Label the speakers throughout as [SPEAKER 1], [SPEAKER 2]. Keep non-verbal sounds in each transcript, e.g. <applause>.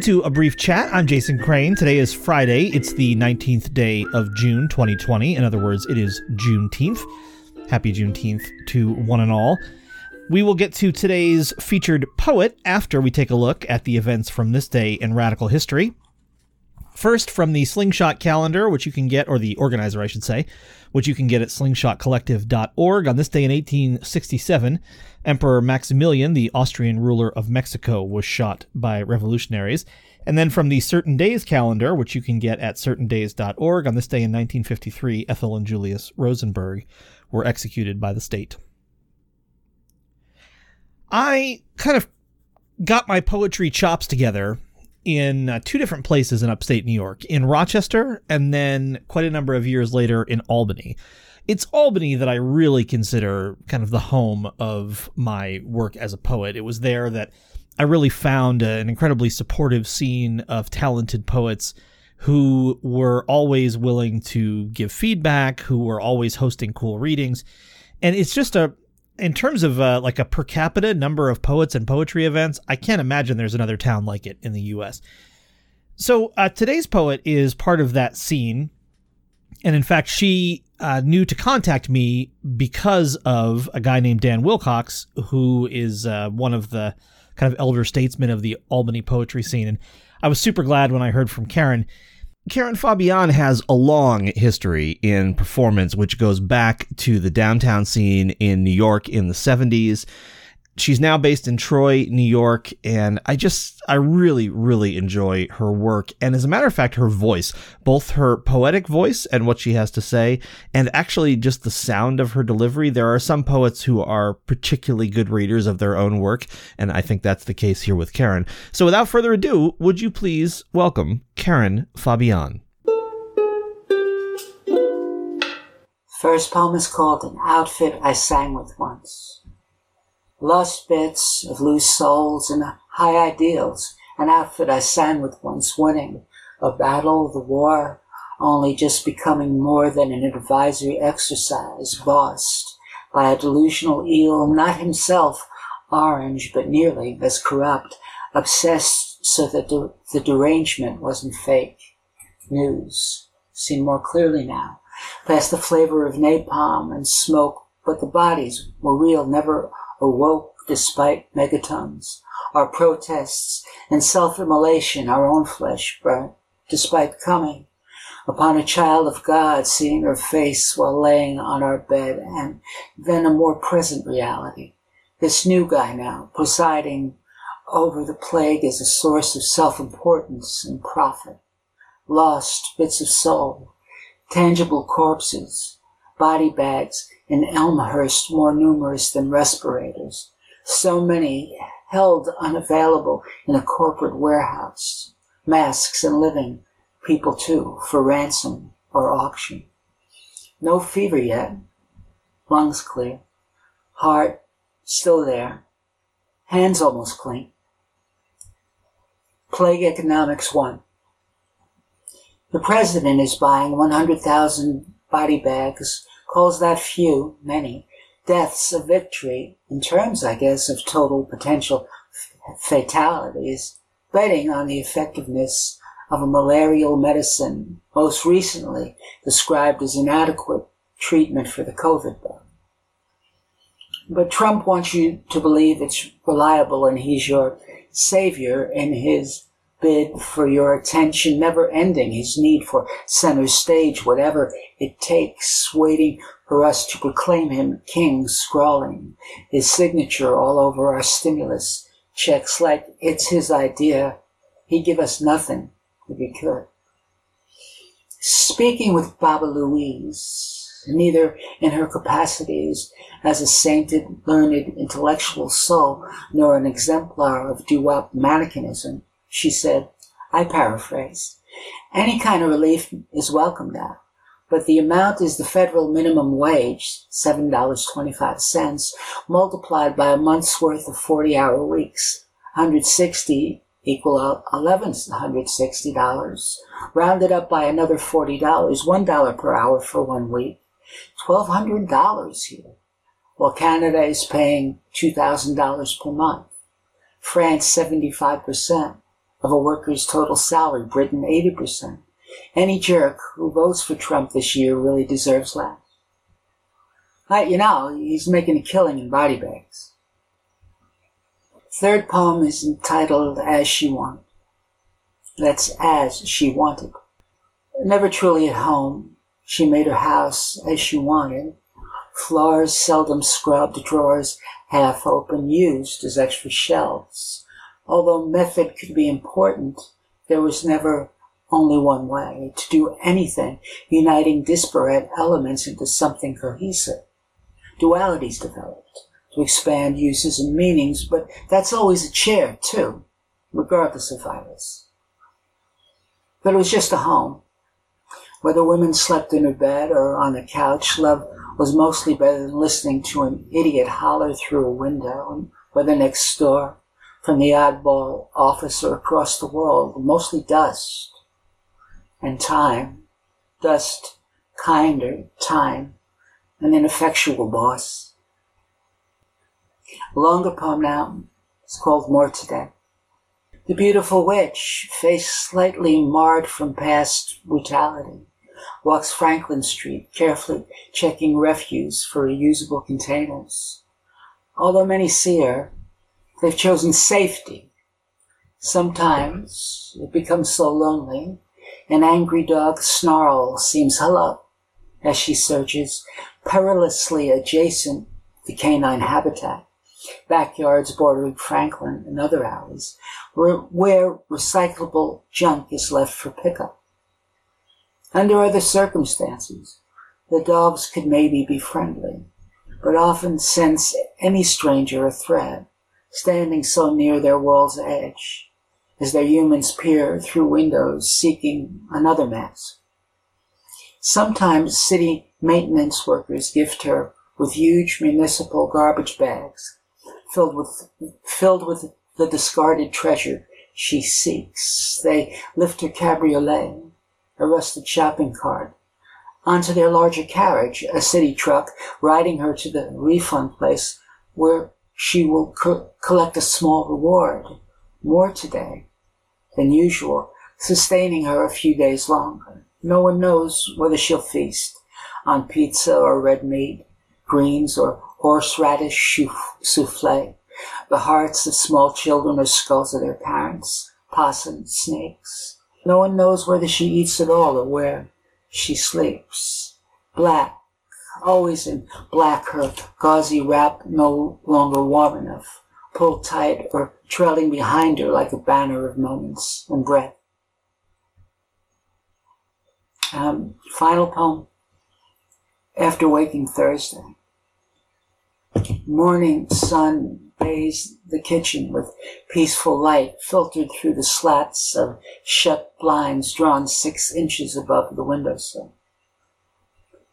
[SPEAKER 1] Welcome to a brief chat. I'm Jason Crane. Today is Friday. It's the 19th day of June 2020. In other words, it is Juneteenth. Happy Juneteenth to one and all. We will get to today's featured poet after we take a look at the events from this day in radical history. First, from the Slingshot calendar, which you can get, or the organizer, I should say, which you can get at slingshotcollective.org. On this day in 1867, Emperor Maximilian, the Austrian ruler of Mexico, was shot by revolutionaries. And then from the Certain Days calendar, which you can get at certaindays.org, on this day in 1953, Ethel and Julius Rosenberg were executed by the state. I kind of got my poetry chops together in uh, two different places in upstate New York, in Rochester, and then quite a number of years later in Albany. It's Albany that I really consider kind of the home of my work as a poet. It was there that I really found an incredibly supportive scene of talented poets who were always willing to give feedback, who were always hosting cool readings. And it's just a in terms of uh, like a per capita number of poets and poetry events, I can't imagine there's another town like it in the U.S. So uh, today's poet is part of that scene, and in fact, she uh, knew to contact me because of a guy named Dan Wilcox, who is uh, one of the kind of elder statesmen of the Albany poetry scene, and I was super glad when I heard from Karen Karen Fabiane has a long history in performance, which goes back to the downtown scene in New York in the 70s. She's now based in Troy, New York, and I just, I really, really enjoy her work. And as a matter of fact, her voice, both her poetic voice and what she has to say, and actually just the sound of her delivery. There are some poets who are particularly good readers of their own work, and I think that's the case here with Karen. So without further ado, would you please welcome Karen Fabiane?
[SPEAKER 2] First poem is called An Outfit I Sang With Once lost bits of loose souls and high ideals, an outfit I sang with once winning, a battle, the war, only just becoming more than an advisory exercise, bossed by a delusional eel, not himself orange, but nearly as corrupt, obsessed so that the, the derangement wasn't fake. News, seen more clearly now, past the flavor of napalm and smoke, but the bodies were real, never awoke despite megatons. Our protests and self-immolation, our own flesh burnt, despite coming upon a child of God, seeing her face while laying on our bed, and then a more present reality. This new guy now, presiding over the plague as a source of self-importance and profit. Lost bits of soul, tangible corpses, body bags in Elmhurst more numerous than respirators. So many held unavailable in a corporate warehouse. Masks and living people too for ransom or auction. No fever yet. Lungs clear. Heart still there. Hands almost clean. Plague Economics 1. The president is buying 100,000 body bags calls that few, many, deaths a victory in terms, I guess, of total potential fatalities, betting on the effectiveness of a malarial medicine most recently described as inadequate treatment for the COVID bug. But Trump wants you to believe it's reliable and he's your savior in his bid for your attention, never ending, his need for center stage, whatever it takes, waiting for us to proclaim him king, scrawling his signature all over our stimulus checks like it's his idea. He'd give us nothing if he could. Speaking with Baba Louise, neither in her capacities as a sainted, learned, intellectual soul, nor an exemplar of doo-wop mannequinism, she said, I paraphrase, any kind of relief is welcome now, but the amount is the federal minimum wage, $7.25, multiplied by a month's worth of 40 hour weeks, 160 equal $1,160, rounded up by another $40, $1 per hour for one week, $1,200 here, while Canada is paying $2,000 per month, France 75%, of a worker's total salary, Britain 80%. Any jerk who votes for Trump this year really deserves less. You know, he's making a killing in body bags. Third poem is entitled As She Wanted. That's As She Wanted. Never truly at home, she made her house as she wanted. Floors seldom scrubbed, drawers half open, used as extra shelves. Although method could be important, there was never only one way to do anything, uniting disparate elements into something cohesive. Dualities developed to expand uses and meanings, but that's always a chair too, regardless of virus. But it was just a home. Whether women slept in her bed or on a couch, love was mostly better than listening to an idiot holler through a window, and whether next door, from the oddball officer across the world, mostly dust and time, dust, kinder, time, an ineffectual boss. A longer poem now. It's called More Today. The beautiful witch, face slightly marred from past brutality, walks Franklin Street, carefully checking refuse for reusable containers. Although many see her, they've chosen safety. Sometimes it becomes so lonely, an angry dog's snarl seems hello as she searches perilously adjacent to canine habitat, backyards bordering Franklin and other alleys, where recyclable junk is left for pickup. Under other circumstances, the dogs could maybe be friendly, but often sense any stranger a threat, standing so near their world's edge, as their humans peer through windows seeking another mask. Sometimes city maintenance workers gift her with huge municipal garbage bags filled with, filled with the discarded treasure she seeks. They lift her cabriolet a rusted shopping cart, onto their larger carriage, a city truck, riding her to the refund place where she will co- collect a small reward, more today than usual, sustaining her a few days longer. No one knows whether she'll feast on pizza or red meat, greens or horseradish souffle, the hearts of small children or skulls of their parents, possums, snakes. No one knows whether she eats at all or where she sleeps. Black, always in black, her gauzy wrap no longer warm enough, pulled tight or trailing behind her like a banner of moments and breath. Um, final poem. After waking Thursday. Morning sun bathes the kitchen with peaceful light filtered through the slats of shut blinds drawn six inches above the windowsill.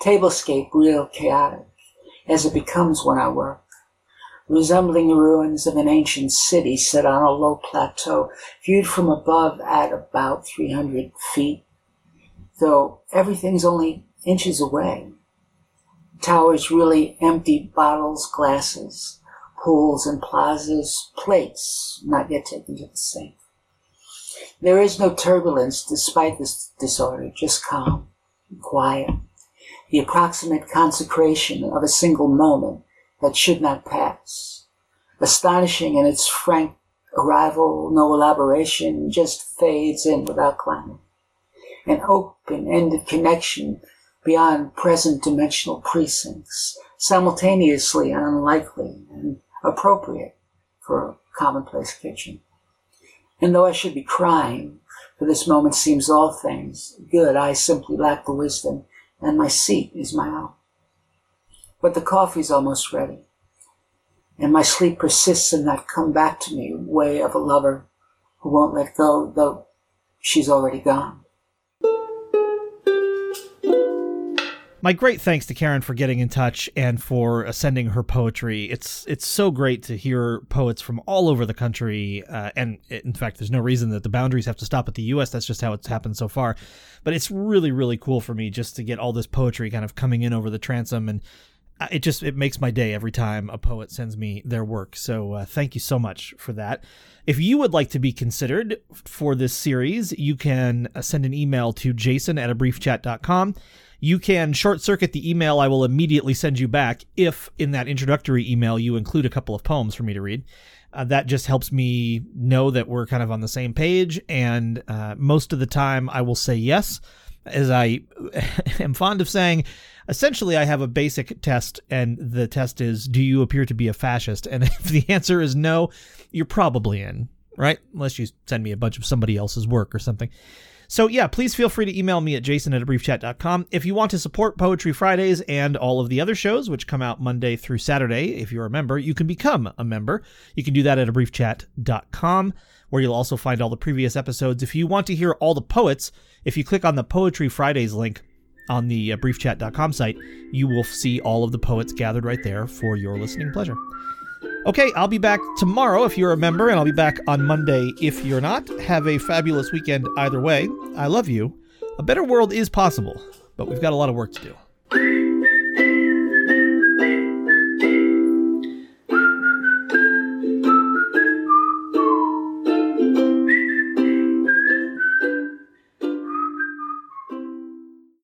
[SPEAKER 2] Tablescape real chaotic, as it becomes when I work, resembling the ruins of an ancient city set on a low plateau, viewed from above at about 300 feet, though everything's only inches away. Towers really empty bottles, glasses, pools and plazas, plates not yet taken to the sink. There is no turbulence despite this disorder, just calm quiet. The approximate consecration of a single moment that should not pass. Astonishing in its frank arrival, no elaboration, just fades in without clamor. An open-ended connection beyond present dimensional precincts, simultaneously unlikely and appropriate for a commonplace kitchen. And though I should be crying, for this moment seems all things good, I simply lack the wisdom, and my seat is my own. But the coffee's almost ready, and my sleep persists in that come back to me way of a lover who won't let go, though she's already gone.
[SPEAKER 1] My great thanks to Karen for getting in touch and for sending her poetry. It's it's so great to hear poets from all over the country, uh, and in fact, there's no reason that the boundaries have to stop at the U.S. That's just how it's happened so far. But it's really really cool for me just to get all this poetry kind of coming in over the transom and it just it makes my day every time a poet sends me their work. So uh, thank you so much for that. If you would like to be considered for this series, you can uh, send an email to jason at a briefchat.com. You can short circuit the email I will immediately send you back if in that introductory email you include a couple of poems for me to read. Uh, that just helps me know that we're kind of on the same page. And uh, most of the time, I will say yes. As I <laughs> am fond of saying, essentially, I have a basic test, and the test is Do you appear to be a fascist? And <laughs> if the answer is no, you're probably in, right? Unless you send me a bunch of somebody else's work or something. So, yeah, please feel free to email me at jason at briefchat.com. If you want to support Poetry Fridays and all of the other shows, which come out Monday through Saturday, if you're a member, you can become a member. You can do that at a briefchat.com, where you'll also find all the previous episodes. If you want to hear all the poets, if you click on the Poetry Fridays link on the uh, briefchat.com site, you will see all of the poets gathered right there for your listening pleasure. Okay, I'll be back tomorrow if you're a member, and I'll be back on Monday if you're not. Have a fabulous weekend either way. I love you. A better world is possible, but we've got a lot of work to do.